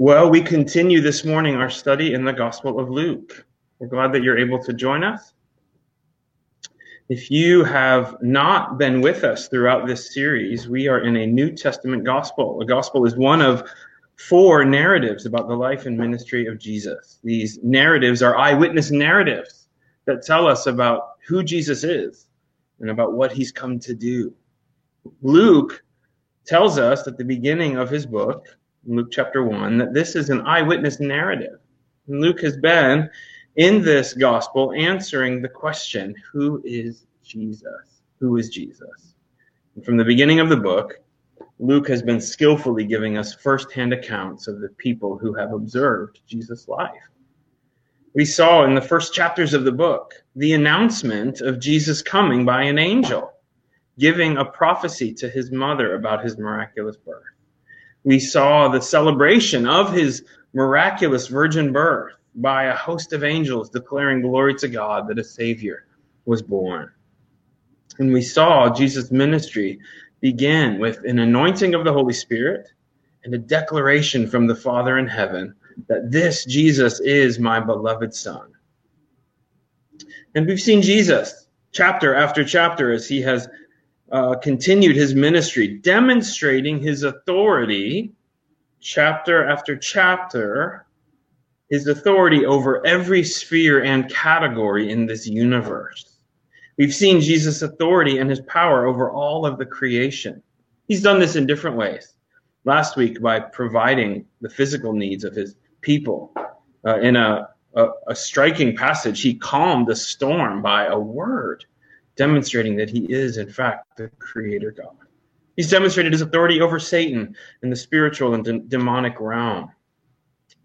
Well, we continue this morning our study in the Gospel of Luke. We're glad that you're able to join us. If you have not been with us throughout this series, we are in a New Testament gospel. The gospel is one of four narratives about the life and ministry of Jesus. These narratives are eyewitness narratives that tell us about who Jesus is and about what he's come to do. Luke tells us at the beginning of his book Luke chapter 1, that this is an eyewitness narrative. And Luke has been in this gospel answering the question who is Jesus? Who is Jesus? And from the beginning of the book, Luke has been skillfully giving us firsthand accounts of the people who have observed Jesus' life. We saw in the first chapters of the book the announcement of Jesus coming by an angel, giving a prophecy to his mother about his miraculous birth we saw the celebration of his miraculous virgin birth by a host of angels declaring glory to God that a Savior was born. And we saw Jesus' ministry begin with an anointing of the Holy Spirit and a declaration from the Father in heaven that this Jesus is my beloved Son. And we've seen Jesus chapter after chapter as he has uh, continued his ministry, demonstrating his authority, chapter after chapter, his authority over every sphere and category in this universe. We've seen Jesus' authority and his power over all of the creation. He's done this in different ways. Last week, by providing the physical needs of his people. Uh, in a, a, a striking passage, he calmed a storm by a word demonstrating that he is, in fact, the creator God. He's demonstrated his authority over Satan in the spiritual and de- demonic realm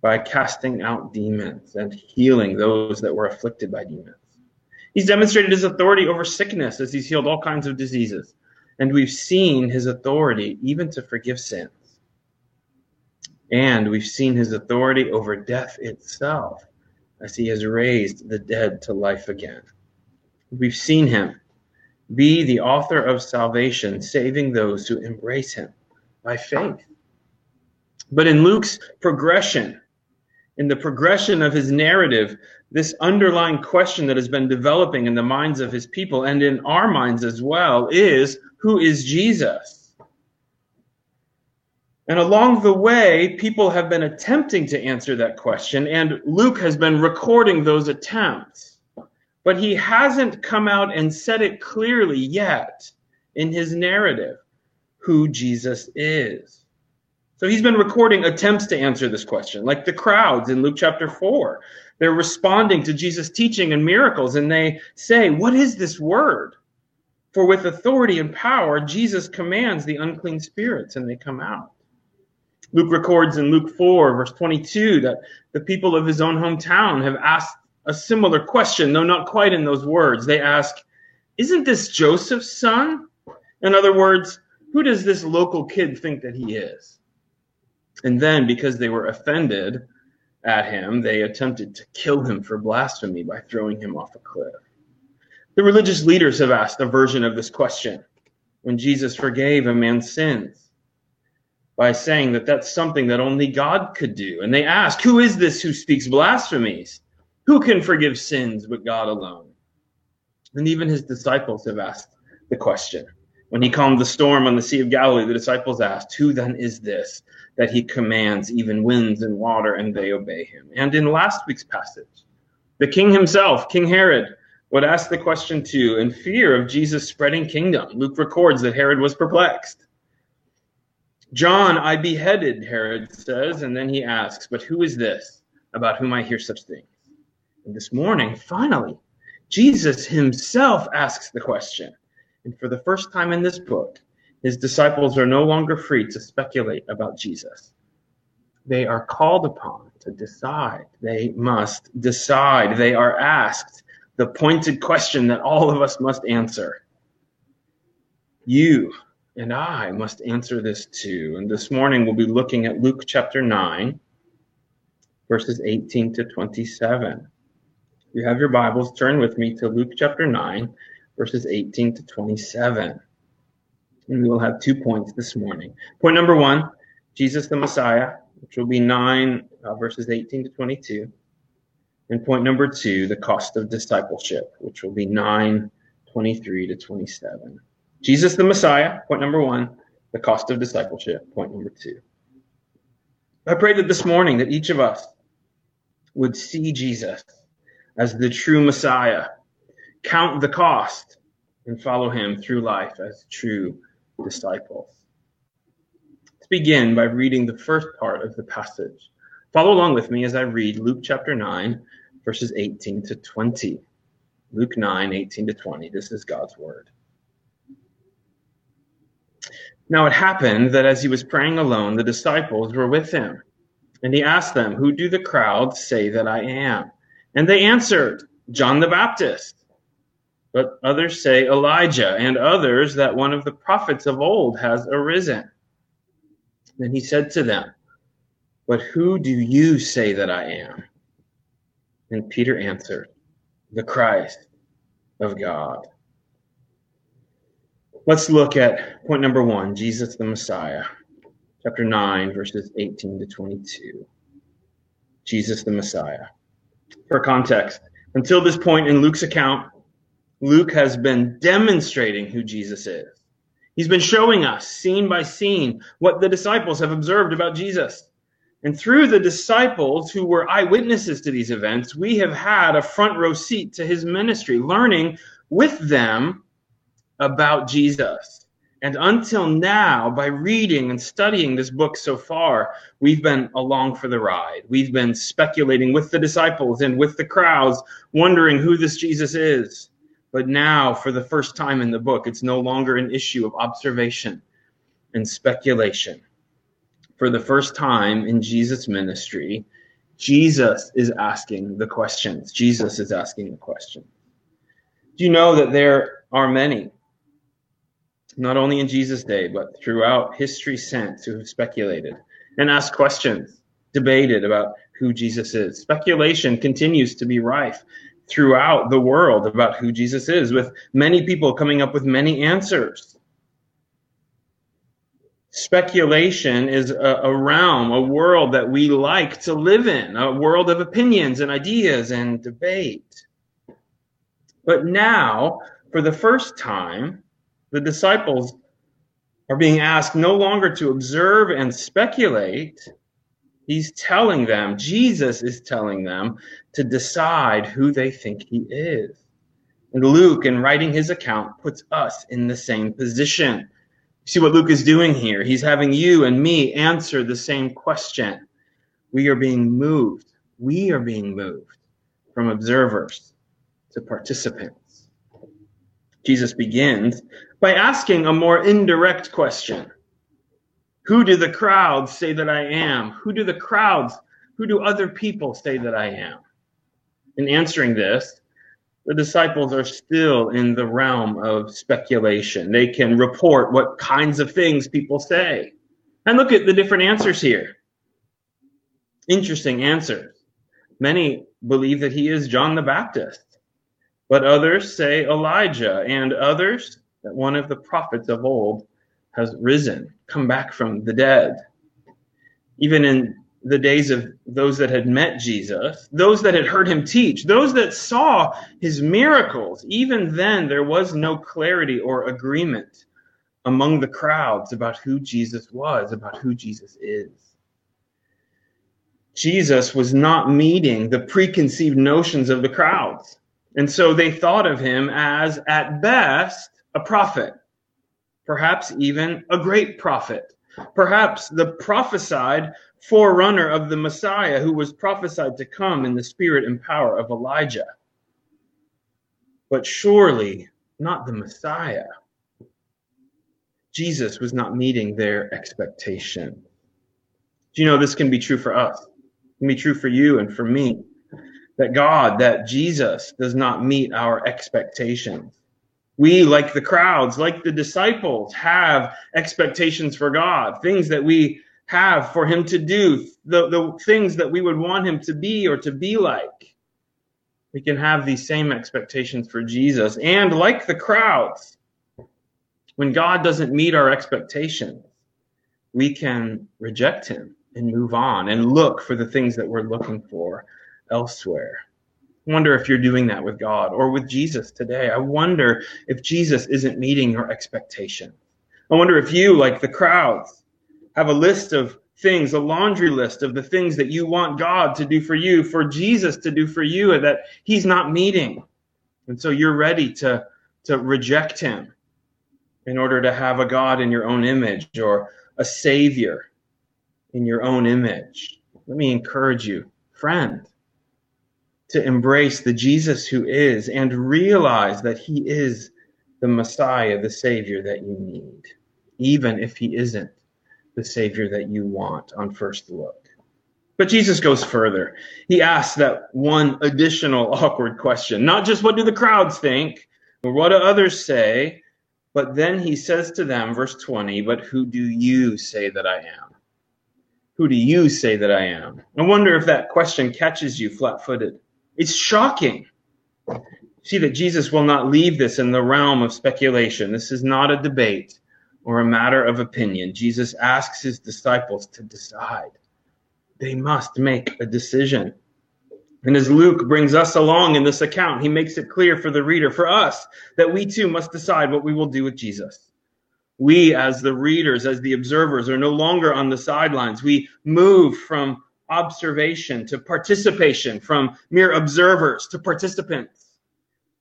by casting out demons and healing those that were afflicted by demons. He's demonstrated his authority over sickness as he's healed all kinds of diseases. And we've seen his authority even to forgive sins. And we've seen his authority over death itself as he has raised the dead to life again. We've seen him be the author of salvation, saving those who embrace him by faith. But in Luke's progression, in the progression of his narrative, this underlying question that has been developing in the minds of his people and in our minds as well is who is Jesus? And along the way, people have been attempting to answer that question, and Luke has been recording those attempts but he hasn't come out and said it clearly yet in his narrative who Jesus is. So he's been recording attempts to answer this question, like the crowds in Luke chapter 4. They're responding to Jesus' teaching and miracles, and they say, What is this word? For with authority and power, Jesus commands the unclean spirits, and they come out. Luke records in Luke 4, verse 22, that the people of his own hometown have asked a similar question, though not quite in those words. They ask, Isn't this Joseph's son? In other words, who does this local kid think that he is? And then, because they were offended at him, they attempted to kill him for blasphemy by throwing him off a cliff. The religious leaders have asked a version of this question when Jesus forgave a man's sins by saying that that's something that only God could do. And they ask, Who is this who speaks blasphemies? Who can forgive sins but God alone? And even his disciples have asked the question. When he calmed the storm on the Sea of Galilee, the disciples asked, Who then is this that he commands even winds and water and they obey him? And in last week's passage, the king himself, King Herod, would ask the question too in fear of Jesus' spreading kingdom. Luke records that Herod was perplexed. John, I beheaded, Herod says, and then he asks, But who is this about whom I hear such things? And this morning, finally, Jesus himself asks the question. And for the first time in this book, his disciples are no longer free to speculate about Jesus. They are called upon to decide. They must decide. They are asked the pointed question that all of us must answer. You and I must answer this too. And this morning we'll be looking at Luke chapter 9, verses 18 to 27 you have your Bibles, turn with me to Luke chapter 9, verses 18 to 27. And we will have two points this morning. Point number one Jesus the Messiah, which will be 9 uh, verses 18 to 22. And point number two, the cost of discipleship, which will be 9 23 to 27. Jesus the Messiah, point number one, the cost of discipleship, point number two. I pray that this morning that each of us would see Jesus as the true Messiah, count the cost, and follow him through life as true disciples. Let's begin by reading the first part of the passage. Follow along with me as I read Luke chapter 9, verses 18 to 20. Luke 9, 18 to 20. This is God's word. Now it happened that as he was praying alone, the disciples were with him. And he asked them, Who do the crowds say that I am? And they answered, John the Baptist. But others say Elijah, and others that one of the prophets of old has arisen. Then he said to them, But who do you say that I am? And Peter answered, The Christ of God. Let's look at point number one Jesus the Messiah, chapter 9, verses 18 to 22. Jesus the Messiah. For context, until this point in Luke's account, Luke has been demonstrating who Jesus is. He's been showing us, scene by scene, what the disciples have observed about Jesus. And through the disciples who were eyewitnesses to these events, we have had a front row seat to his ministry, learning with them about Jesus. And until now, by reading and studying this book so far, we've been along for the ride. We've been speculating with the disciples and with the crowds, wondering who this Jesus is. But now, for the first time in the book, it's no longer an issue of observation and speculation. For the first time in Jesus' ministry, Jesus is asking the questions. Jesus is asking the question. Do you know that there are many not only in Jesus' day, but throughout history since, who have speculated and asked questions, debated about who Jesus is. Speculation continues to be rife throughout the world about who Jesus is, with many people coming up with many answers. Speculation is a, a realm, a world that we like to live in, a world of opinions and ideas and debate. But now, for the first time, the disciples are being asked no longer to observe and speculate. He's telling them, Jesus is telling them to decide who they think he is. And Luke, in writing his account, puts us in the same position. See what Luke is doing here? He's having you and me answer the same question. We are being moved. We are being moved from observers to participants. Jesus begins by asking a more indirect question. Who do the crowds say that I am? Who do the crowds, who do other people say that I am? In answering this, the disciples are still in the realm of speculation. They can report what kinds of things people say. And look at the different answers here. Interesting answers. Many believe that he is John the Baptist. But others say Elijah, and others that one of the prophets of old has risen, come back from the dead. Even in the days of those that had met Jesus, those that had heard him teach, those that saw his miracles, even then there was no clarity or agreement among the crowds about who Jesus was, about who Jesus is. Jesus was not meeting the preconceived notions of the crowds. And so they thought of him as, at best, a prophet, perhaps even a great prophet, perhaps the prophesied forerunner of the Messiah who was prophesied to come in the spirit and power of Elijah. But surely not the Messiah. Jesus was not meeting their expectation. Do you know this can be true for us? It can be true for you and for me that God, that Jesus does not meet our expectations. We, like the crowds, like the disciples, have expectations for God, things that we have for him to do, the, the things that we would want him to be or to be like. We can have these same expectations for Jesus. And like the crowds, when God doesn't meet our expectations, we can reject him and move on and look for the things that we're looking for elsewhere. I wonder if you're doing that with God or with Jesus today. I wonder if Jesus isn't meeting your expectation. I wonder if you, like the crowds, have a list of things, a laundry list of the things that you want God to do for you, for Jesus to do for you, that He's not meeting. And so you're ready to, to reject Him in order to have a God in your own image or a Savior in your own image. Let me encourage you, friend, to embrace the Jesus who is and realize that He is the Messiah, the Savior that you need, even if He isn't the Savior that you want on first look. But Jesus goes further. He asks that one additional awkward question, not just what do the crowds think or what do others say, but then he says to them, verse 20, but who do you say that I am? Who do you say that I am? I wonder if that question catches you flat footed. It's shocking. See that Jesus will not leave this in the realm of speculation. This is not a debate or a matter of opinion. Jesus asks his disciples to decide. They must make a decision. And as Luke brings us along in this account, he makes it clear for the reader, for us, that we too must decide what we will do with Jesus. We, as the readers, as the observers, are no longer on the sidelines. We move from observation to participation, from mere observers to participants.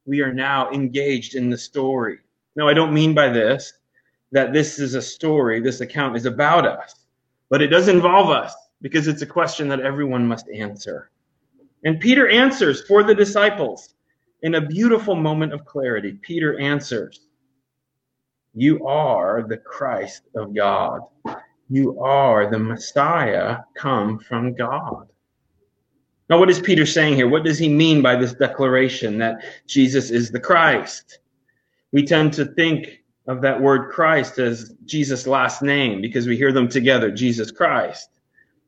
We are now engaged in the story. Now, I don't mean by this that this is a story, this account is about us, but it does involve us because it's a question that everyone must answer. And Peter answers for the disciples in a beautiful moment of clarity. Peter answers, You are the Christ of God. You are the Messiah come from God. Now, what is Peter saying here? What does he mean by this declaration that Jesus is the Christ? We tend to think of that word Christ as Jesus' last name because we hear them together, Jesus Christ.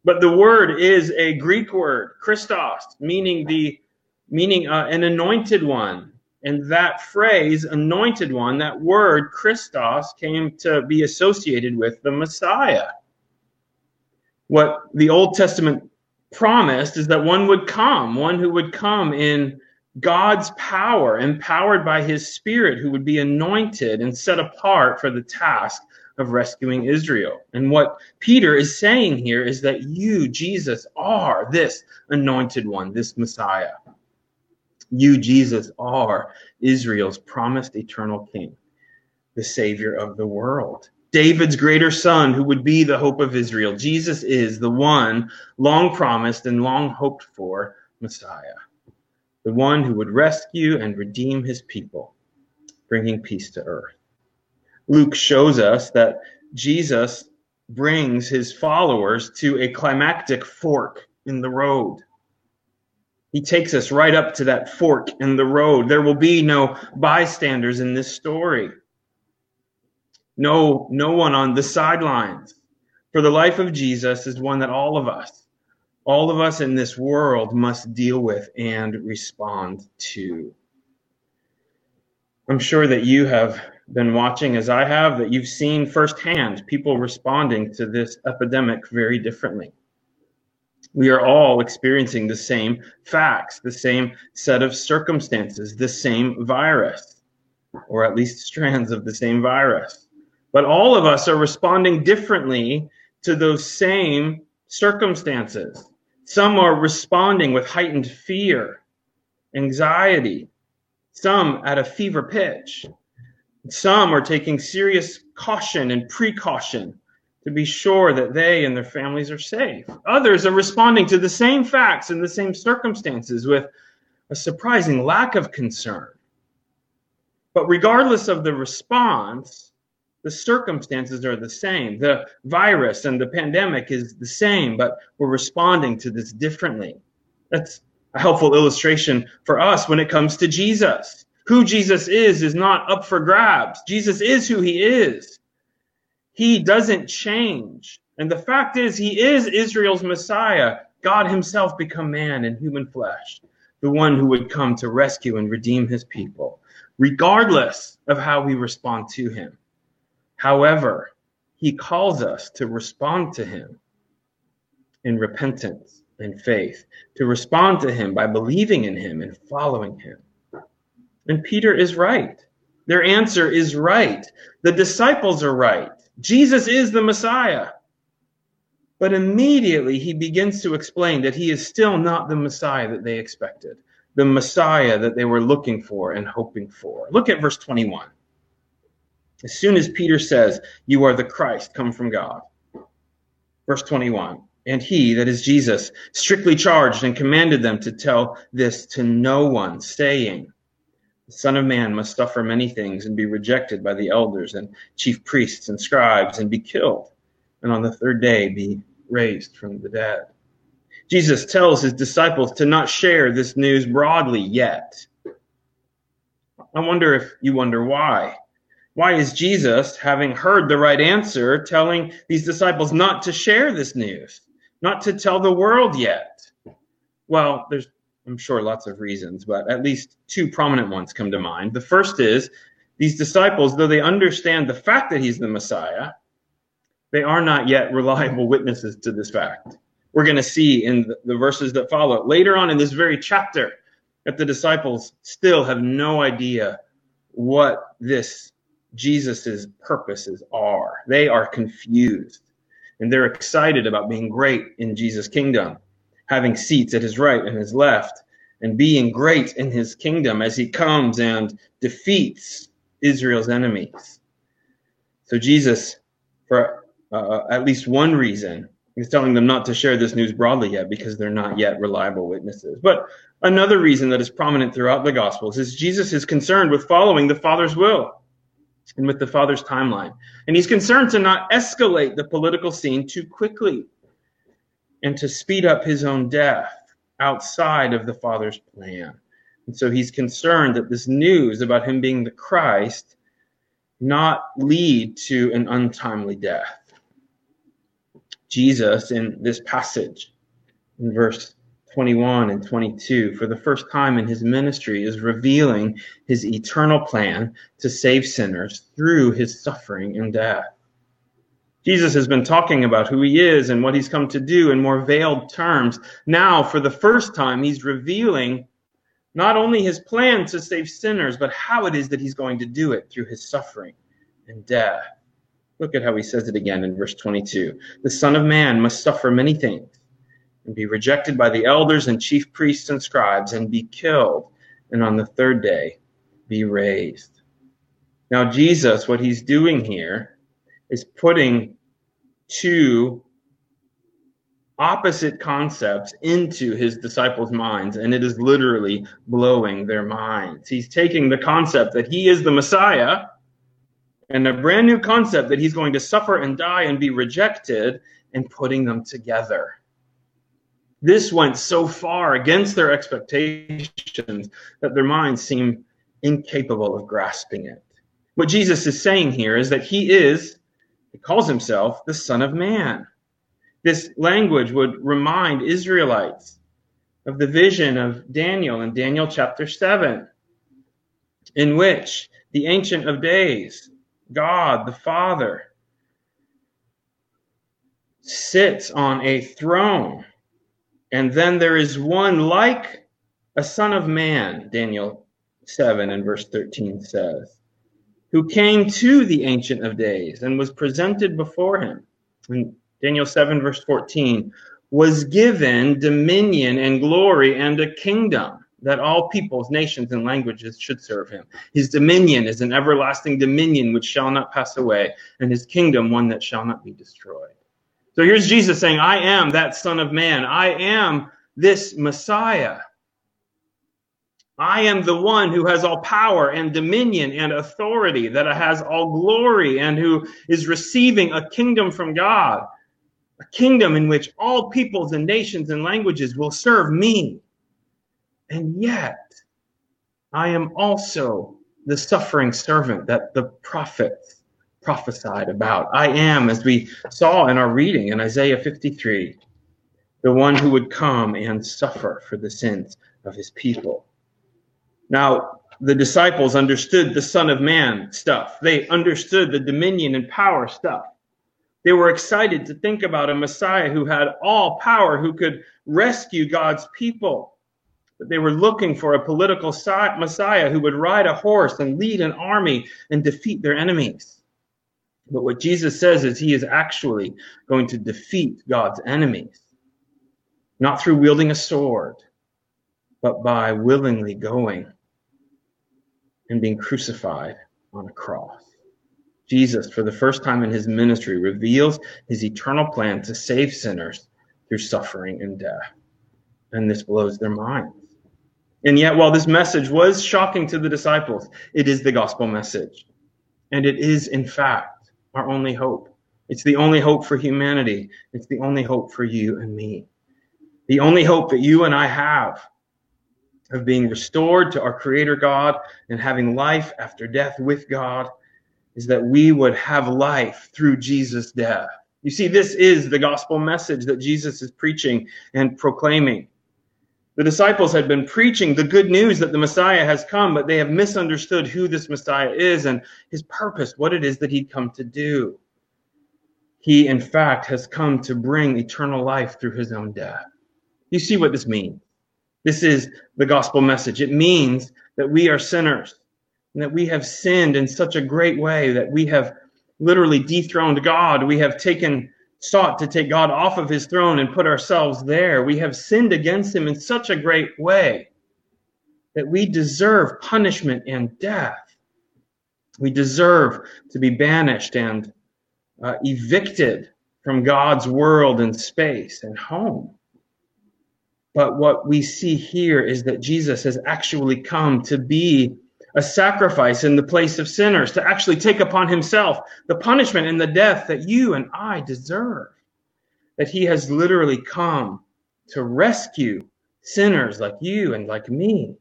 But the word is a Greek word, Christos, meaning the meaning uh, an anointed one. And that phrase, anointed one, that word Christos came to be associated with the Messiah. What the Old Testament promised is that one would come, one who would come in God's power, empowered by his spirit, who would be anointed and set apart for the task of rescuing Israel. And what Peter is saying here is that you, Jesus, are this anointed one, this Messiah. You, Jesus, are Israel's promised eternal king, the savior of the world. David's greater son, who would be the hope of Israel. Jesus is the one long promised and long hoped for Messiah the one who would rescue and redeem his people, bringing peace to earth. Luke shows us that Jesus brings his followers to a climactic fork in the road. He takes us right up to that fork in the road. There will be no bystanders in this story. No, no one on the sidelines. For the life of Jesus is one that all of us all of us in this world must deal with and respond to. I'm sure that you have been watching, as I have, that you've seen firsthand people responding to this epidemic very differently. We are all experiencing the same facts, the same set of circumstances, the same virus, or at least strands of the same virus. But all of us are responding differently to those same circumstances. Some are responding with heightened fear, anxiety, some at a fever pitch. Some are taking serious caution and precaution to be sure that they and their families are safe. Others are responding to the same facts and the same circumstances with a surprising lack of concern. But regardless of the response, the circumstances are the same. The virus and the pandemic is the same, but we're responding to this differently. That's a helpful illustration for us when it comes to Jesus. Who Jesus is is not up for grabs. Jesus is who he is. He doesn't change. And the fact is, he is Israel's Messiah, God himself become man in human flesh, the one who would come to rescue and redeem his people, regardless of how we respond to him. However, he calls us to respond to him in repentance and faith, to respond to him by believing in him and following him. And Peter is right. Their answer is right. The disciples are right. Jesus is the Messiah. But immediately he begins to explain that he is still not the Messiah that they expected, the Messiah that they were looking for and hoping for. Look at verse 21. As soon as Peter says, You are the Christ, come from God. Verse 21. And he, that is Jesus, strictly charged and commanded them to tell this to no one, saying, Son of Man must suffer many things and be rejected by the elders and chief priests and scribes and be killed, and on the third day be raised from the dead. Jesus tells his disciples to not share this news broadly yet. I wonder if you wonder why. Why is Jesus, having heard the right answer, telling these disciples not to share this news, not to tell the world yet? Well, there's, I'm sure, lots of reasons, but at least two prominent ones come to mind. The first is these disciples, though they understand the fact that he's the Messiah, they are not yet reliable witnesses to this fact. We're going to see in the, verses that follow later on in this very chapter that the disciples still have no idea what this Jesus's purposes are. They are confused and they're excited about being great in Jesus' kingdom, having seats at his right and his left, and being great in his kingdom as he comes and defeats Israel's enemies. So Jesus, for uh, at least one reason. He's telling them not to share this news broadly yet because they're not yet reliable witnesses. But another reason that is prominent throughout the Gospels is Jesus is concerned with following the Father's will and with the Father's timeline. And he's concerned to not escalate the political scene too quickly and to speed up his own death outside of the Father's plan. And so he's concerned that this news about him being the Christ not lead to an untimely death. Jesus in this passage in verse 21 and 22 for the first time in his ministry is revealing his eternal plan to save sinners through his suffering and death. Jesus has been talking about who he is and what he's come to do in more veiled terms. Now, for the first time, he's revealing not only his plan to save sinners, but how it is that he's going to do it through his suffering and death. Look at how he says it again in verse 22. The Son of Man must suffer many things and be rejected by the elders and chief priests and scribes and be killed, and on the third day be raised. Now, Jesus, what he's doing here is putting two opposite concepts into his disciples' minds, and it is literally blowing their minds. He's taking the concept that he is the Messiah and a brand new concept that he's going to suffer and die and be rejected and putting them together. This went so far against their expectations that their minds seem incapable of grasping it. What Jesus is saying here is that he is, he calls himself the Son of Man. This language would remind Israelites of the vision of Daniel in Daniel chapter 7, in which the Ancient of Days God the Father sits on a throne. And then there is one like a son of man, Daniel 7 and verse 13 says, who came to the Ancient of Days and was presented before him. In Daniel 7 verse 14, was given dominion and glory and a kingdom that all peoples, nations, and languages should serve him. His dominion is an everlasting dominion which shall not pass away, and his kingdom one that shall not be destroyed. So here's Jesus saying, I am that Son of Man. I am this Messiah. I am the one who has all power and dominion and authority, that has all glory, and who is receiving a kingdom from God, a kingdom in which all peoples and nations and languages will serve me. And yet, I am also the suffering servant that the prophets prophesied about. I am, as we saw in our reading in Isaiah 53, the one who would come and suffer for the sins of his people. Now, the disciples understood the Son of Man stuff. They understood the dominion and power stuff. They were excited to think about a Messiah who had all power, who could rescue God's people. But they were looking for a political Messiah who would ride a horse and lead an army and defeat their enemies. But what Jesus says is he is actually going to defeat God's enemies, not through wielding a sword, but by willingly going and being crucified on a cross. Jesus, for the first time in his ministry, reveals his eternal plan to save sinners through suffering and death. And this blows their minds. And yet, while this message was shocking to the disciples, it is the gospel message. And it is, in fact, our only hope. It's the only hope for humanity. It's the only hope for you and me. The only hope that you and I have of being restored to our Creator God and having life after death with God is that we would have life through Jesus' death. You see, this is the gospel message that Jesus is preaching and proclaiming. The disciples had been preaching the good news that the Messiah has come, but they have misunderstood who this Messiah is and his purpose, what it is that he'd come to do. He, in fact, has come to bring eternal life through his own death. You see what this means? This is the gospel message. It means that we are sinners and that we have sinned in such a great way that we have literally dethroned God. We have taken, sought to take God off of his throne and put ourselves there. We have sinned against him in such a great way that we deserve punishment and death. We deserve to be banished and uh, evicted from God's world and space and home. But what we see here is that Jesus has actually come to be a sacrifice in the place of sinners, to actually take upon himself the punishment and the death that you and I deserve. That he has literally come to rescue sinners like you and like me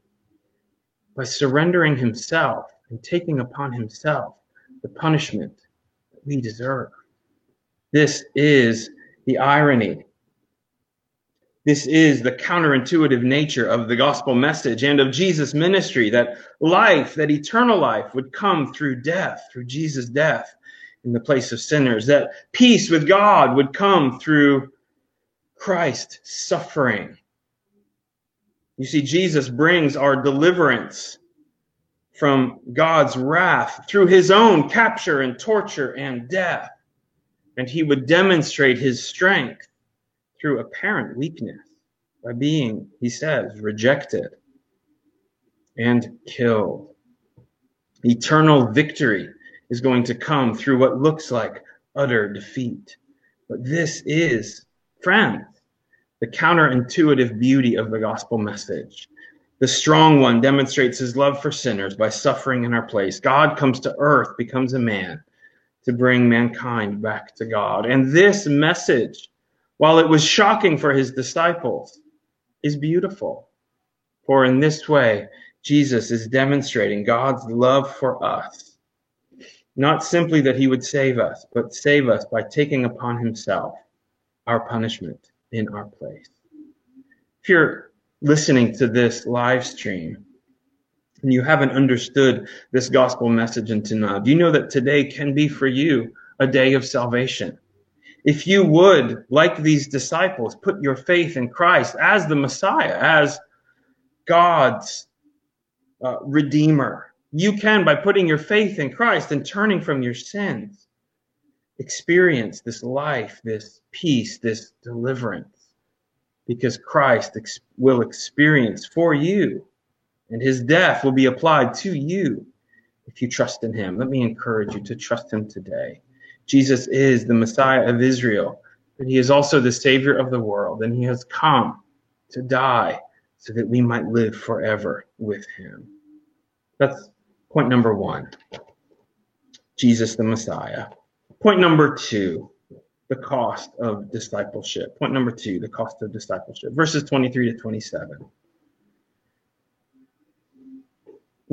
by surrendering himself and taking upon himself the punishment that we deserve. This is the irony this is the counterintuitive nature of the gospel message and of Jesus' ministry that life, that eternal life would come through death, through Jesus' death in the place of sinners, that peace with God would come through Christ suffering. You see, Jesus brings our deliverance from God's wrath through his own capture and torture and death. And he would demonstrate his strength through apparent weakness by being, he says, rejected and killed. Eternal victory is going to come through what looks like utter defeat. But this is, friends, the counterintuitive beauty of the gospel message. The strong one demonstrates his love for sinners by suffering in our place. God comes to earth, becomes a man to bring mankind back to God. And this message while it was shocking for his disciples, is beautiful. For in this way, Jesus is demonstrating God's love for us. Not simply that he would save us, but save us by taking upon himself our punishment in our place. If you're listening to this live stream and you haven't understood this gospel message until now, do you know that today can be for you a day of salvation? If you would, like these disciples, put your faith in Christ as the Messiah, as God's uh, Redeemer, you can, by putting your faith in Christ and turning from your sins, experience this life, this peace, this deliverance, because Christ ex- will experience for you, and his death will be applied to you if you trust in him. Let me encourage you to trust him today. Jesus is the Messiah of Israel, but he is also the Savior of the world, and he has come to die so that we might live forever with him. That's point number one Jesus the Messiah. Point number two the cost of discipleship. Point number two the cost of discipleship. Verses 23 to 27.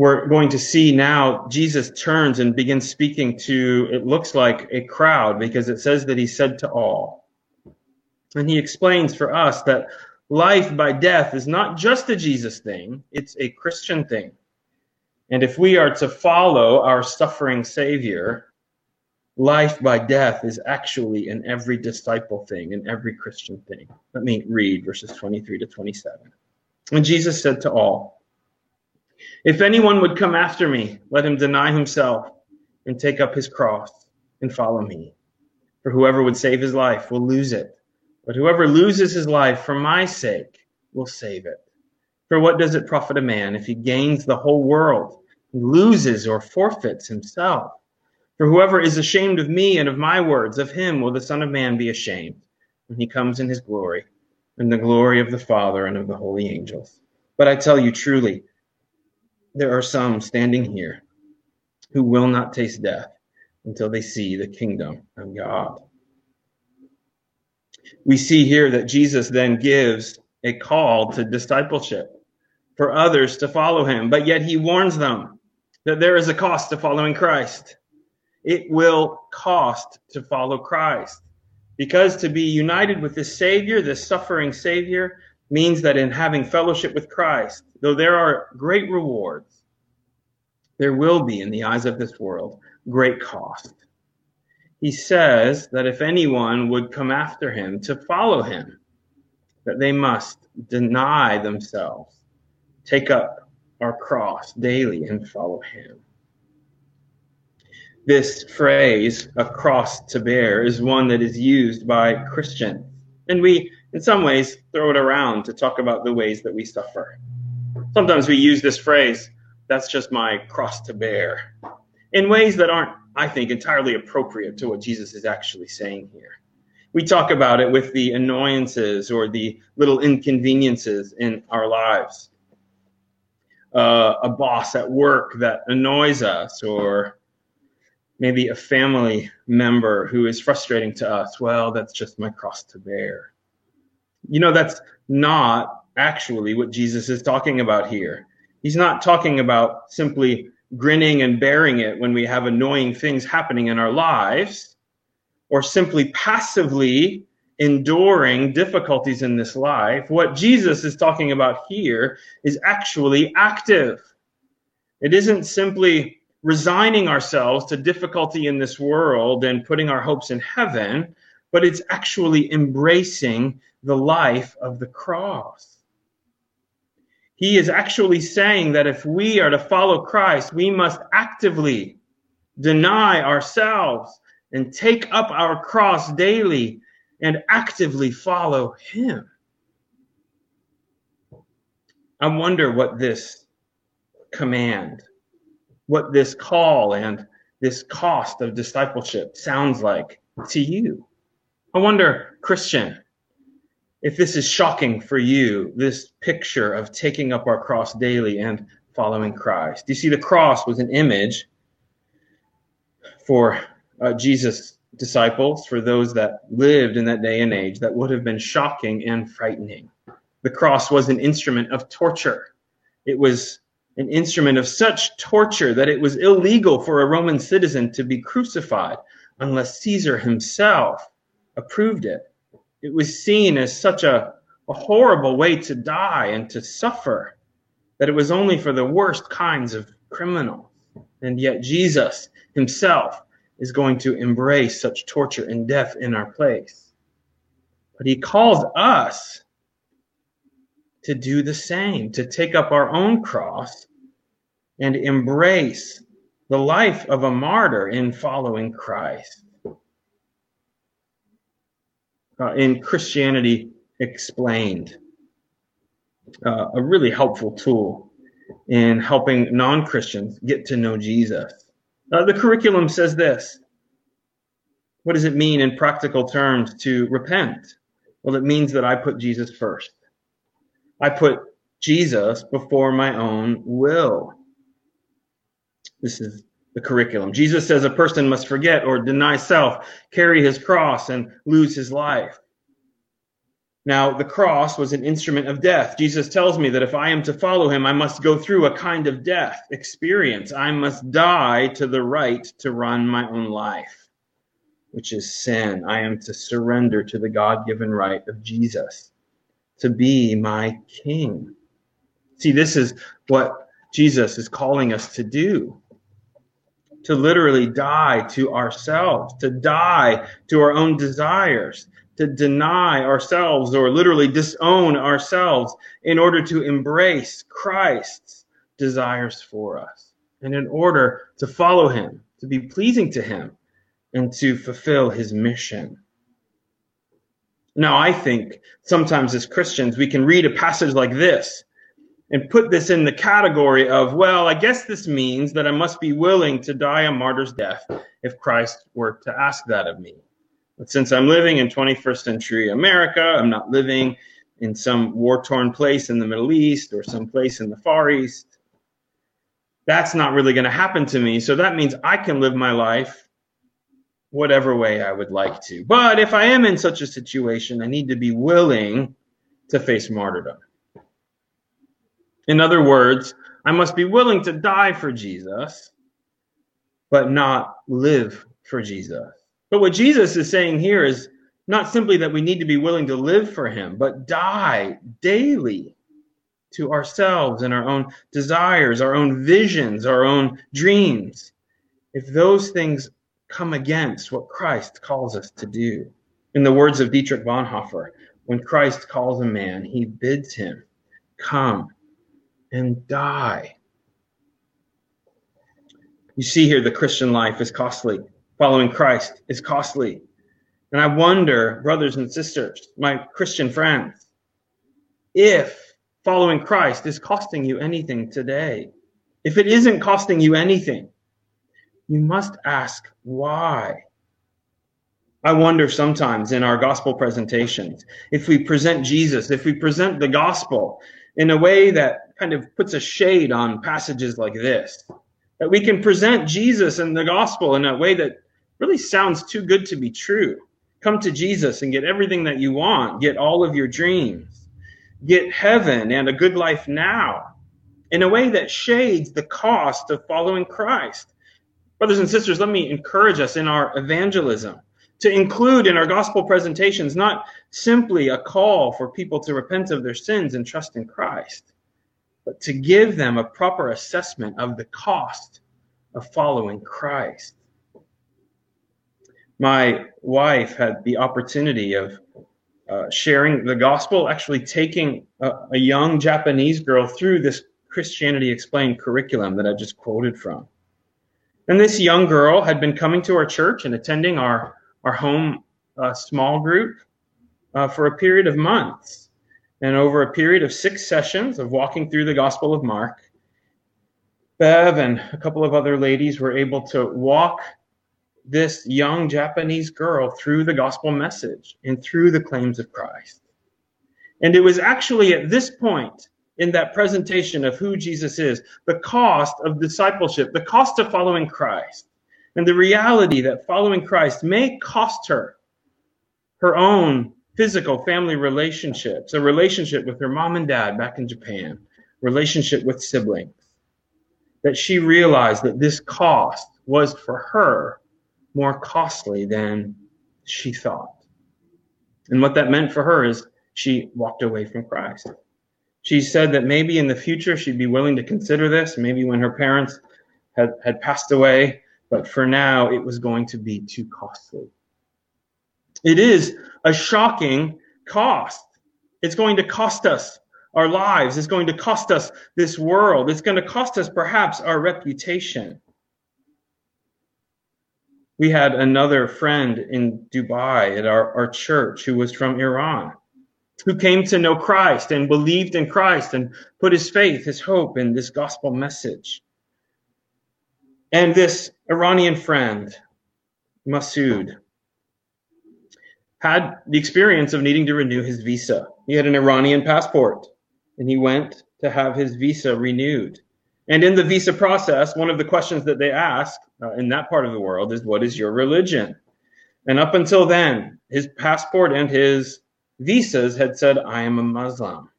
We're going to see now Jesus turns and begins speaking to, it looks like a crowd because it says that he said to all. And he explains for us that life by death is not just a Jesus thing, it's a Christian thing. And if we are to follow our suffering Savior, life by death is actually an every disciple thing, in every Christian thing. Let me read verses 23 to 27. And Jesus said to all, If anyone would come after me, let him deny himself and take up his cross and follow me. For whoever would save his life will lose it, but whoever loses his life for my sake will save it. For what does it profit a man if he gains the whole world, and loses or forfeits himself? For whoever is ashamed of me and of my words, of him will the Son of Man be ashamed when he comes in his glory, and the glory of the Father and of the holy angels. But I tell you truly, there are some standing here who will not taste death until they see the kingdom of God. We see here that Jesus then gives a call to discipleship for others to follow him, but yet he warns them that there is a cost to following Christ. It will cost to follow Christ. Because to be united with this Savior, this suffering Savior, means that in having fellowship with Christ, though there are great rewards, there will be, in the eyes of this world, great cost. He says that if anyone would come after him to follow him, that they must deny themselves, take up our cross daily and follow him this phrase, a cross to bear, is one that is used by Christians. And we, in some ways, throw it around to talk about the ways that we suffer. Sometimes we use this phrase, that's just my cross to bear, in ways that aren't, I think, entirely appropriate to what Jesus is actually saying here. We talk about it with the annoyances or the little inconveniences in our lives. Uh, a boss at work that annoys us, or maybe a family member who is frustrating to us. Well, that's just my cross to bear. You know, that's not actually what Jesus is talking about here. He's not talking about simply grinning and bearing it when we have annoying things happening in our lives or simply passively enduring difficulties in this life. What Jesus is talking about here is actually active. It isn't simply resigning ourselves to difficulty in this world and putting our hopes in heaven, but it's actually embracing the life of the cross. He is actually saying that if we are to follow Christ, we must actively deny ourselves and take up our cross daily and actively follow Him. I wonder what this command what this call and this cost of discipleship sounds like to you. I wonder, Christian, if this is shocking for you, this picture of taking up our cross daily and following Christ. You see, the cross was an image for uh, Jesus' disciples, for those that lived in that day and age, that would have been shocking and frightening. The cross was an instrument of torture. It was an instrument of such torture that it was illegal for a Roman citizen to be crucified unless Caesar himself approved it. It was seen as such a, a horrible way to die and to suffer that it was only for the worst kinds of criminals. And yet Jesus himself is going to embrace such torture and death in our place. But he calls us to do the same, to take up our own cross and embrace the life of a martyr in following Christ. Uh, in Christianity Explained, uh, a really helpful tool in helping non Christians get to know Jesus. Uh, the curriculum says this What does it mean in practical terms to repent? Well, it means that I put Jesus first. I put Jesus before my own will. This is the curriculum. Jesus says a person must forget or deny self, carry his cross, and lose his life. Now, the cross was an instrument of death. Jesus tells me that if I am to follow him, I must go through a kind of death experience. I must die to the right to run my own life, which is sin. I am to surrender to the God given right of Jesus to be my king. See, this is what Jesus is calling us to do. To literally die to ourselves, to die to our own desires, to deny ourselves or literally disown ourselves in order to embrace Christ's desires for us and in order to follow him, to be pleasing to him, and to fulfill his mission. Now, I think sometimes as Christians, we can read a passage like this and put this in the category of, well, I guess this means that I must be willing to die a martyr's death if Christ were to ask that of me. But since I'm living in 21st century America, I'm not living in some war torn place in the Middle East or some place in the Far East. That's not really going to happen to me. So that means I can live my life whatever way I would like to. But if I am in such a situation, I need to be willing to face martyrdom. In other words, I must be willing to die for Jesus, but not live for Jesus. But what Jesus is saying here is not simply that we need to be willing to live for him, but die daily to ourselves and our own desires, our own visions, our own dreams. If those things come against what Christ calls us to do. In the words of Dietrich Bonhoeffer, when Christ calls a man, he bids him come and die. You see here, the Christian life is costly. Following Christ is costly. And I wonder, brothers and sisters, my Christian friends, if following Christ is costing you anything today, if it isn't costing you anything, you must ask why. I wonder sometimes in our gospel presentations, if we present Jesus, if we present the gospel in a way that kind of puts a shade on passages like this, that we can present Jesus and the gospel in a way that really sounds too good to be true. Come to Jesus and get everything that you want, get all of your dreams, get heaven and a good life now in a way that shades the cost of following Christ. Brothers and sisters, let me encourage us in our evangelism to include in our gospel presentations not simply a call for people to repent of their sins and trust in Christ, but to give them a proper assessment of the cost of following Christ. My wife had the opportunity of uh, sharing the gospel, actually taking a, a young Japanese girl through this Christianity Explained curriculum that I just quoted from. And this young girl had been coming to our church and attending our, our home uh, small group uh, for a period of months. And over a period of six sessions of walking through the Gospel of Mark, Bev and a couple of other ladies were able to walk this young Japanese girl through the gospel message and through the claims of Christ. And it was actually at this point in that presentation of who Jesus is, the cost of discipleship, the cost of following Christ, and the reality that following Christ may cost her her own physical family relationships, a relationship with her mom and dad back in Japan, relationship with siblings, that she realized that this cost was for her more costly than she thought. And what that meant for her is she walked away from Christ. She said that maybe in the future she'd be willing to consider this, maybe when her parents had, had passed away, but for now it was going to be too costly. It is a shocking cost. It's going to cost us our lives. It's going to cost us this world. It's going to cost us perhaps our reputation. We had another friend in Dubai at our, our church who was from Iran who came to know Christ and believed in Christ and put his faith, his hope in this gospel message. And this Iranian friend, Masood, had the experience of needing to renew his visa. He had an Iranian passport and he went to have his visa renewed. And in the visa process, one of the questions that they ask uh, in that part of the world is, What is your religion? And up until then, his passport and his visas had said, I am a Muslim.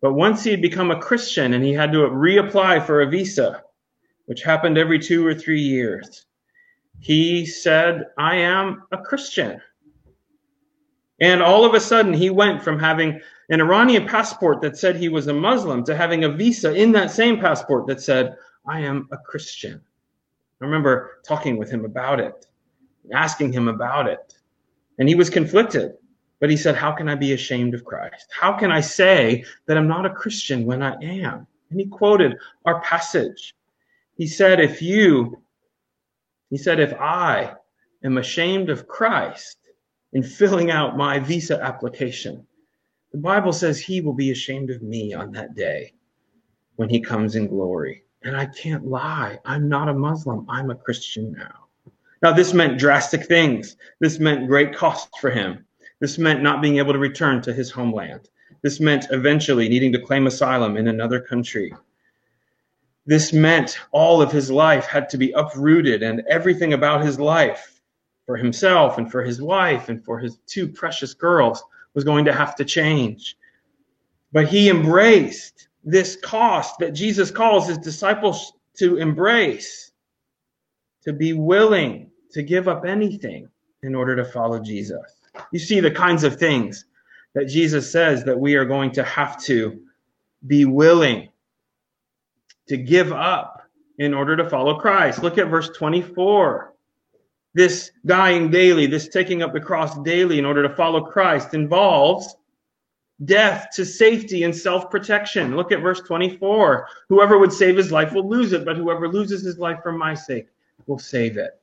But once he had become a Christian and he had to reapply for a visa, which happened every two or three years, he said, I am a Christian. And all of a sudden, he went from having an Iranian passport that said he was a Muslim to having a visa in that same passport that said, I am a Christian. I remember talking with him about it, asking him about it. And he was conflicted. But he said, How can I be ashamed of Christ? How can I say that I'm not a Christian when I am? And he quoted our passage. He said, If you, he said, if I am ashamed of Christ in filling out my visa application, the Bible says he will be ashamed of me on that day when he comes in glory. And I can't lie. I'm not a Muslim. I'm a Christian now. Now, this meant drastic things. This meant great cost for him. This meant not being able to return to his homeland. This meant eventually needing to claim asylum in another country. This meant all of his life had to be uprooted and everything about his life for himself and for his wife and for his two precious girls was going to have to change. But he embraced this cost that Jesus calls his disciples to embrace, to be willing to give up anything in order to follow Jesus. You see the kinds of things that Jesus says that we are going to have to be willing to give up in order to follow Christ. Look at verse 24. This dying daily, this taking up the cross daily in order to follow Christ involves death to safety and self protection. Look at verse 24. Whoever would save his life will lose it, but whoever loses his life for my sake will save it.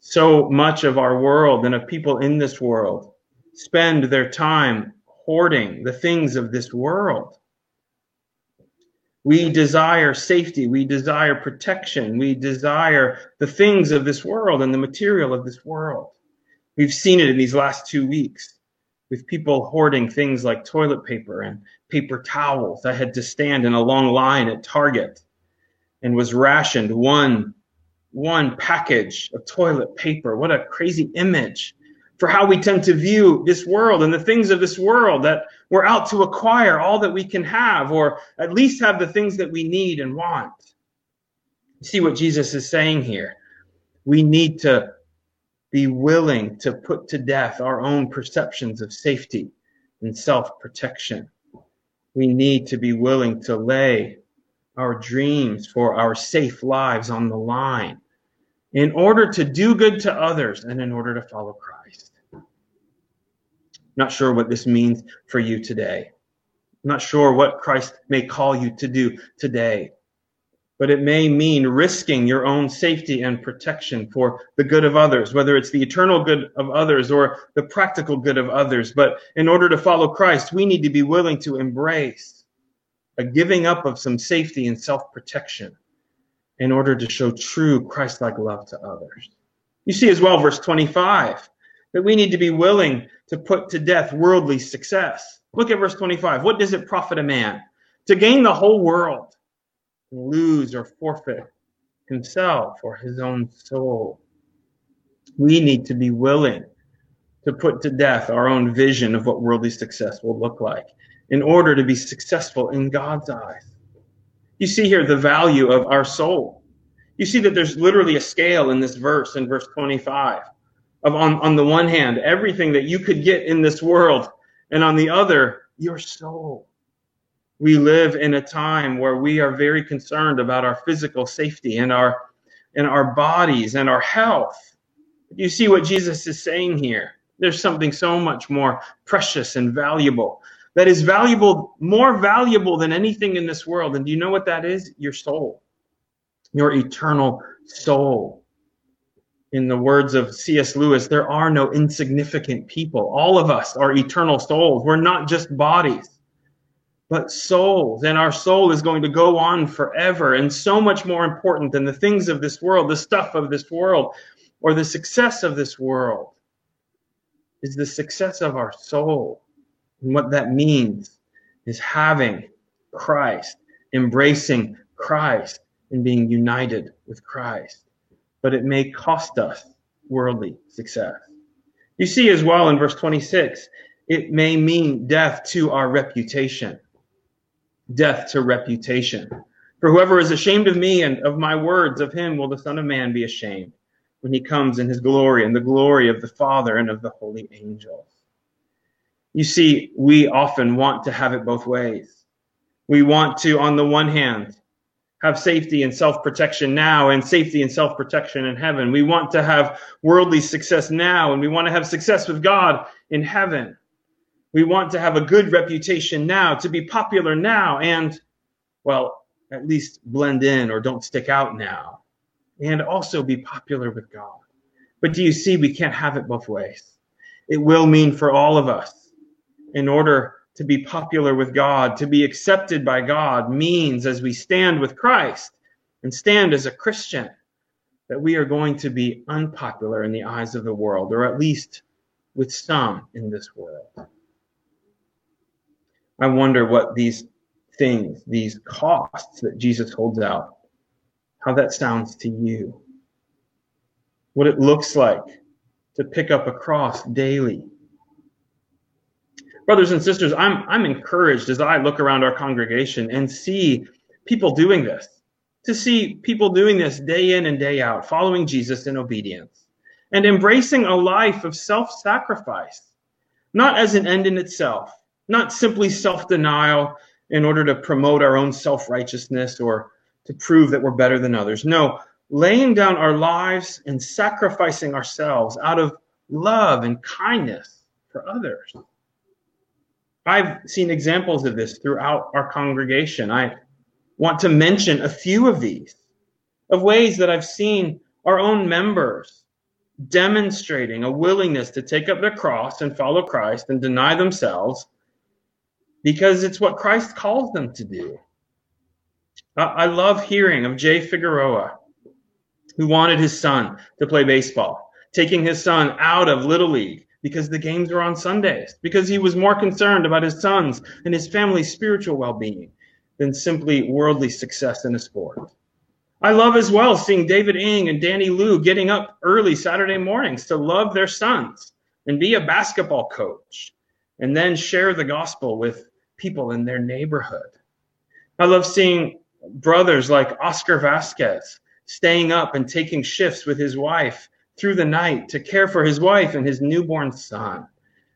So much of our world and of people in this world spend their time hoarding the things of this world. We desire safety. We desire protection. We desire the things of this world and the material of this world. We've seen it in these last two weeks with people hoarding things like toilet paper and paper towels. I had to stand in a long line at Target and was rationed one, one package of toilet paper. What a crazy image for how we tend to view this world and the things of this world that we're out to acquire all that we can have or at least have the things that we need and want. See what Jesus is saying here. We need to be willing to put to death our own perceptions of safety and self protection. We need to be willing to lay our dreams for our safe lives on the line in order to do good to others and in order to follow Christ. Not sure what this means for you today. Not sure what Christ may call you to do today but it may mean risking your own safety and protection for the good of others, whether it's the eternal good of others or the practical good of others. But in order to follow Christ, we need to be willing to embrace a giving up of some safety and self protection in order to show true Christ like love to others. You see as well, verse 25, that we need to be willing to put to death worldly success. Look at verse 25. What does it profit a man to gain the whole world? and lose or forfeit himself or his own soul. We need to be willing to put to death our own vision of what worldly success will look like in order to be successful in God's eyes. You see here the value of our soul. You see that there's literally a scale in this verse, in verse 25, of on, on the one hand, everything that you could get in this world, and on the other, your soul we live in a time where we are very concerned about our physical safety and our and our bodies and our health. You see what Jesus is saying here. There's something so much more precious and valuable that is valuable, more valuable than anything in this world. And do you know what that is? Your soul, your eternal soul. In the words of C.S. Lewis, there are no insignificant people. All of us are eternal souls. We're not just bodies but souls. And our soul is going to go on forever and so much more important than the things of this world, the stuff of this world, or the success of this world is the success of our soul. And what that means is having Christ, embracing Christ, and being united with Christ. But it may cost us worldly success. You see as well in verse 26, it may mean death to our reputation death to reputation. For whoever is ashamed of me and of my words, of him will the Son of Man be ashamed when he comes in his glory and the glory of the Father and of the holy angels. You see, we often want to have it both ways. We want to, on the one hand, have safety and self protection now and safety and self protection in heaven. We want to have worldly success now and we want to have success with God in heaven. We want to have a good reputation now, to be popular now, and, well, at least blend in or don't stick out now, and also be popular with God. But do you see, we can't have it both ways. It will mean for all of us, in order to be popular with God, to be accepted by God, means as we stand with Christ and stand as a Christian, that we are going to be unpopular in the eyes of the world, or at least with some in this world. I wonder what these things, these costs that Jesus holds out, how that sounds to you. What it looks like to pick up a cross daily brothers and sisters, I'm, I'm encouraged as I look around our congregation and see people doing this, to see people doing this day in and day out, following Jesus in obedience and embracing a life of self sacrifice, not as an end in itself, not simply self denial in order to promote our own self righteousness or to prove that we're better than others. No, laying down our lives and sacrificing ourselves out of love and kindness for others. I've seen examples of this throughout our congregation. I want to mention a few of these, of ways that I've seen our own members demonstrating a willingness to take up their cross and follow Christ and deny themselves because it's what Christ calls them to do. I love hearing of Jay Figueroa, who wanted his son to play baseball, taking his son out of Little League because the games were on Sundays, because he was more concerned about his sons and his family's spiritual well being than simply worldly success in a sport. I love as well seeing David Ing and Danny Liu getting up early Saturday mornings to love their sons and be a basketball coach and then share the gospel with people in their neighborhood. I love seeing brothers like Oscar Vasquez staying up and taking shifts with his wife through the night to care for his wife and his newborn son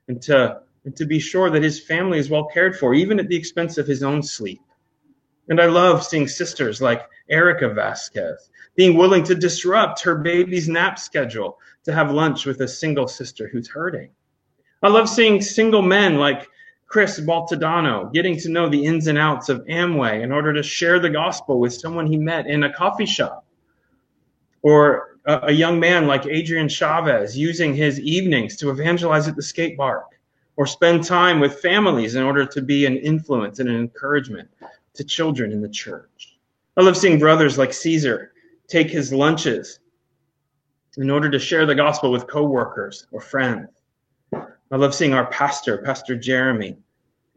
and to, and to be sure that his family is well cared for, even at the expense of his own sleep. And I love seeing sisters like Erica Vasquez being willing to disrupt her baby's nap schedule to have lunch with a single sister who's hurting. I love seeing single men like Chris Baltadano getting to know the ins and outs of Amway in order to share the gospel with someone he met in a coffee shop. Or a, young man like Adrian Chavez using his evenings to evangelize at the skate park or spend time with families in order to be an influence and an encouragement to children in the church. I love seeing brothers like Caesar take his lunches in order to share the gospel with coworkers or friends. I love seeing our pastor, Pastor Jeremy,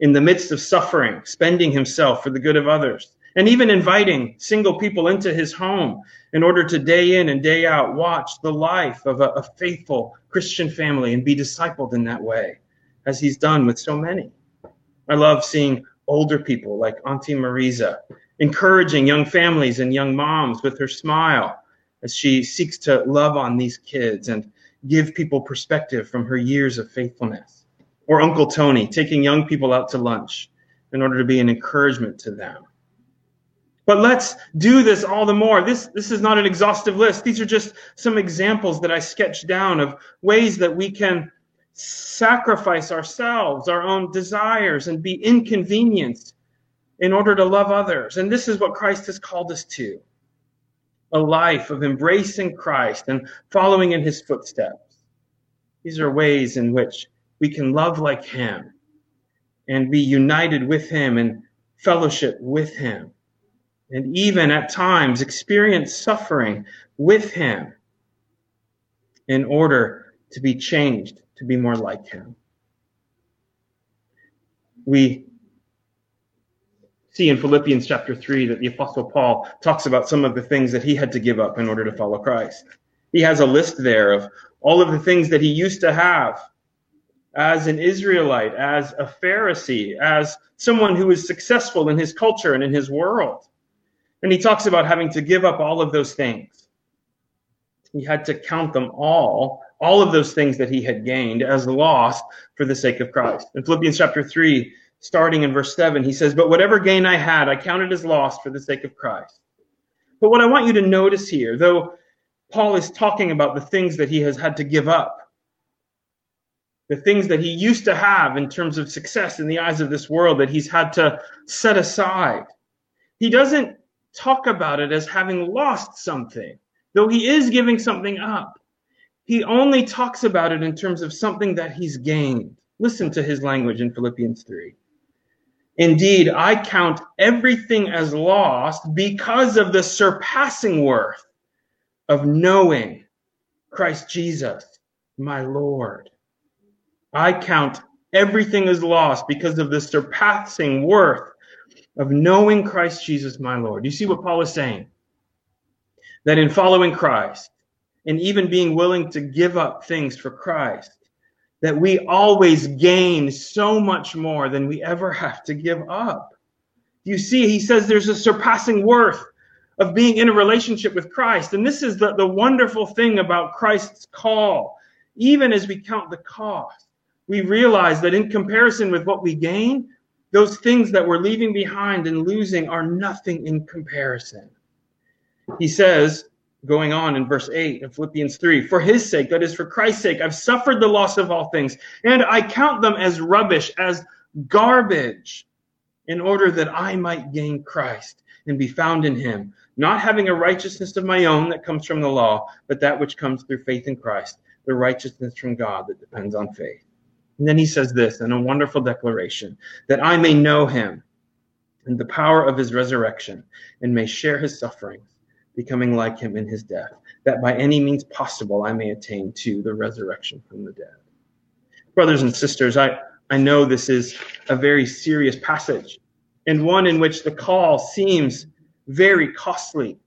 in the midst of suffering, spending himself for the good of others, and even inviting single people into his home in order to day in and day out watch the life of a, a, faithful Christian family and be discipled in that way, as he's done with so many. I love seeing older people like Auntie Marisa encouraging young families and young moms with her smile as she seeks to love on these kids and give people perspective from her years of faithfulness. Or Uncle Tony taking young people out to lunch in order to be an encouragement to them but let's do this all the more. This, this is not an exhaustive list. These are just some examples that I sketched down of ways that we can sacrifice ourselves, our own desires, and be inconvenienced in order to love others. And this is what Christ has called us to a life of embracing Christ and following in his footsteps. These are ways in which we can love like him and be united with him and fellowship with him and even at times experience suffering with him in order to be changed to be more like him. We see in Philippians chapter 3 that the Apostle Paul talks about some of the things that he had to give up in order to follow Christ. He has a list there of all of the things that he used to have as an Israelite, as a Pharisee, as someone who was successful in his culture and in his world. And he talks about having to give up all of those things. He had to count them all, all of those things that he had gained as lost for the sake of Christ. In Philippians chapter 3, starting in verse 7, he says, But whatever gain I had, I counted as lost for the sake of Christ. But what I want you to notice here, though Paul is talking about the things that he has had to give up, the things that he used to have in terms of success in the eyes of this world that he's had to set aside. He doesn't talk about it as having lost something, though he is giving something up. He only talks about it in terms of something that he's gained. Listen to his language in Philippians 3. Indeed, I count everything as lost because of the surpassing worth of knowing Christ Jesus, my Lord. I count everything as lost because of the surpassing worth of knowing Christ Jesus, my Lord. You see what Paul is saying? That in following Christ and even being willing to give up things for Christ, that we always gain so much more than we ever have to give up. You see, he says there's a surpassing worth of being in a relationship with Christ. And this is the, the wonderful thing about Christ's call. Even as we count the cost, we realize that in comparison with what we gain, those things that we're leaving behind and losing are nothing in comparison. He says, going on in verse 8 of Philippians 3 For his sake, that is for Christ's sake, I've suffered the loss of all things, and I count them as rubbish, as garbage, in order that I might gain Christ and be found in him, not having a righteousness of my own that comes from the law, but that which comes through faith in Christ, the righteousness from God that depends on faith. And then he says this in a wonderful declaration that I may know him and the power of his resurrection and may share his sufferings becoming like him in his death, that by any means possible I may attain to the resurrection from the dead. Brothers and sisters, I, I know this is a very serious passage and one in which the call seems very costly.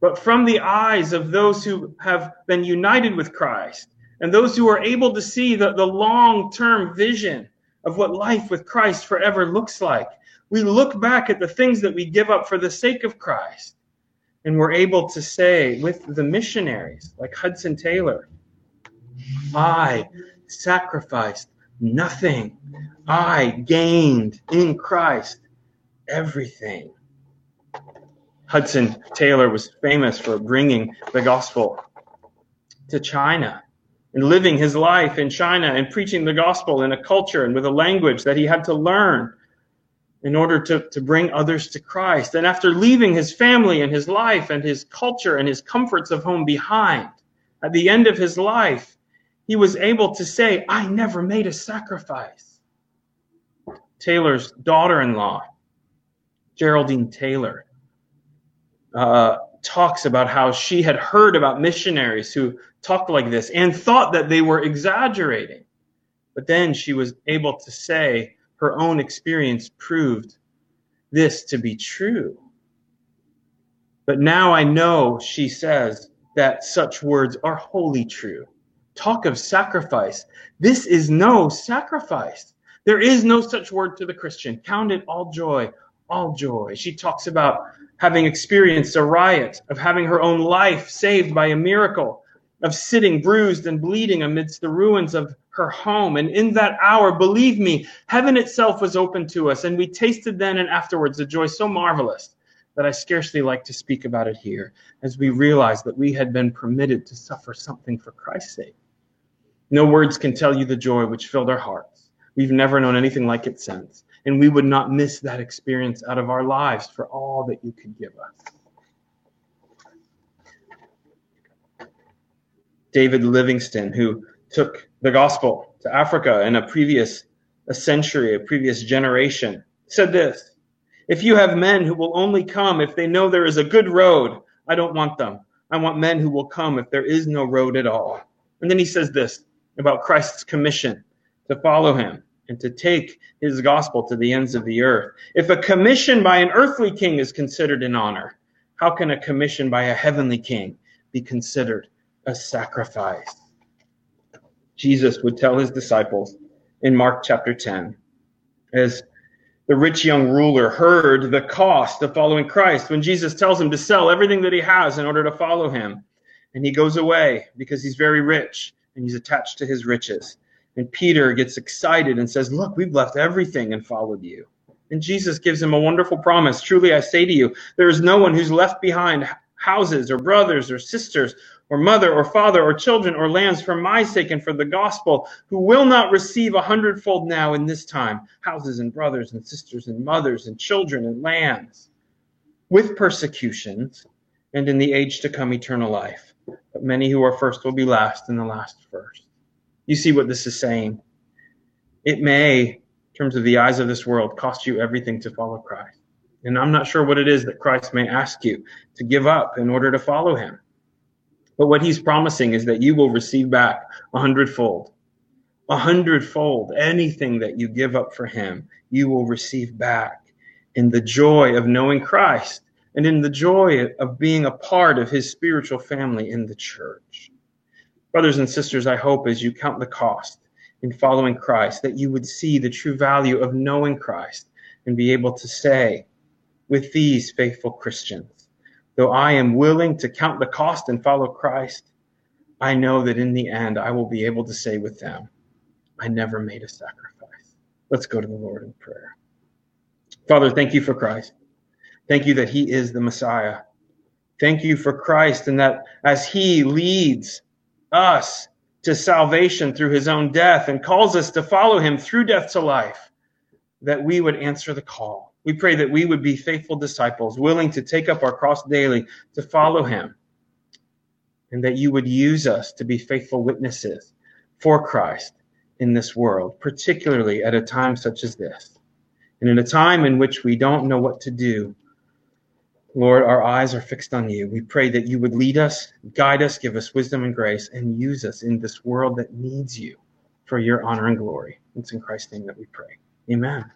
But from the eyes of those who have been united with Christ and those who are able to see the, the long term vision of what life with Christ forever looks like, we look back at the things that we give up for the sake of Christ and we're able to say with the missionaries like Hudson Taylor, I sacrificed nothing. I gained in Christ everything. Hudson Taylor was famous for bringing the gospel to China and living his life in China and preaching the gospel in a culture and with a language that he had to learn in order to, to bring others to Christ. And after leaving his family and his life and his culture and his comforts of home behind, at the end of his life, he was able to say, I never made a sacrifice. Taylor's daughter in law, Geraldine Taylor, uh, talks about how she had heard about missionaries who talked like this and thought that they were exaggerating. But then she was able to say, her own experience proved this to be true. But now I know, she says, that such words are wholly true. Talk of sacrifice. This is no sacrifice. There is no such word to the Christian. Count it all joy, all joy. She talks about having experienced a riot, of having her own life saved by a miracle, of sitting bruised and bleeding amidst the ruins of her home. And in that hour, believe me, heaven itself was open to us, and we tasted then and afterwards a joy so marvelous that I scarcely like to speak about it here, as we realized that we had been permitted to suffer something for Christ's sake. No words can tell you the joy which filled our hearts. We've never known anything like it since, and we would not miss that experience out of our lives for all that you could give us. David Livingstone, who took the gospel to Africa in a previous a century, a previous generation, said this If you have men who will only come if they know there is a good road, I don't want them. I want men who will come if there is no road at all. And then he says this about Christ's commission to follow him and to take his gospel to the ends of the earth. If a commission by an earthly king is considered an honor, how can a commission by a heavenly king be considered a sacrifice? Jesus would tell his disciples in Mark chapter 10 as the rich young ruler heard the cost of following Christ when Jesus tells him to sell everything that he has in order to follow him. And he goes away because he's very rich and he's attached to his riches. And Peter gets excited and says, Look, we've left everything and followed you. And Jesus gives him a wonderful promise. Truly I say to you, there is no one who's left behind houses or brothers or sisters or mother or father or children or lands for my sake and for the gospel who will not receive a hundredfold now in this time houses and brothers and sisters and mothers and children and lands with persecutions and in the age to come eternal life. But many who are first will be last and the last first. You see what this is saying. It may, in terms of the eyes of this world, cost you everything to follow Christ. And I'm not sure what it is that Christ may ask you to give up in order to follow him. But what he's promising is that you will receive back a hundredfold. A hundredfold. Anything that you give up for him, you will receive back in the joy of knowing Christ and in the joy of being a part of his spiritual family in the church. Brothers and sisters, I hope as you count the cost in following Christ, that you would see the true value of knowing Christ and be able to say with these faithful Christians, though I am willing to count the cost and follow Christ, I know that in the end I will be able to say with them, I never made a sacrifice. Let's go to the Lord in prayer. Father, thank you for Christ. Thank you that he is the Messiah. Thank you for Christ and that as he leads us to salvation through his own death and calls us to follow him through death to life, that we would answer the call. We pray that we would be faithful disciples, willing to take up our cross daily to follow him, and that you would use us to be faithful witnesses for Christ in this world, particularly at a time such as this. And in a time in which we don't know what to do, Lord, our eyes are fixed on you. We pray that you would lead us, guide us, give us wisdom and grace, and use us in this world that needs you for your honor and glory. It's in Christ's name that we pray. Amen.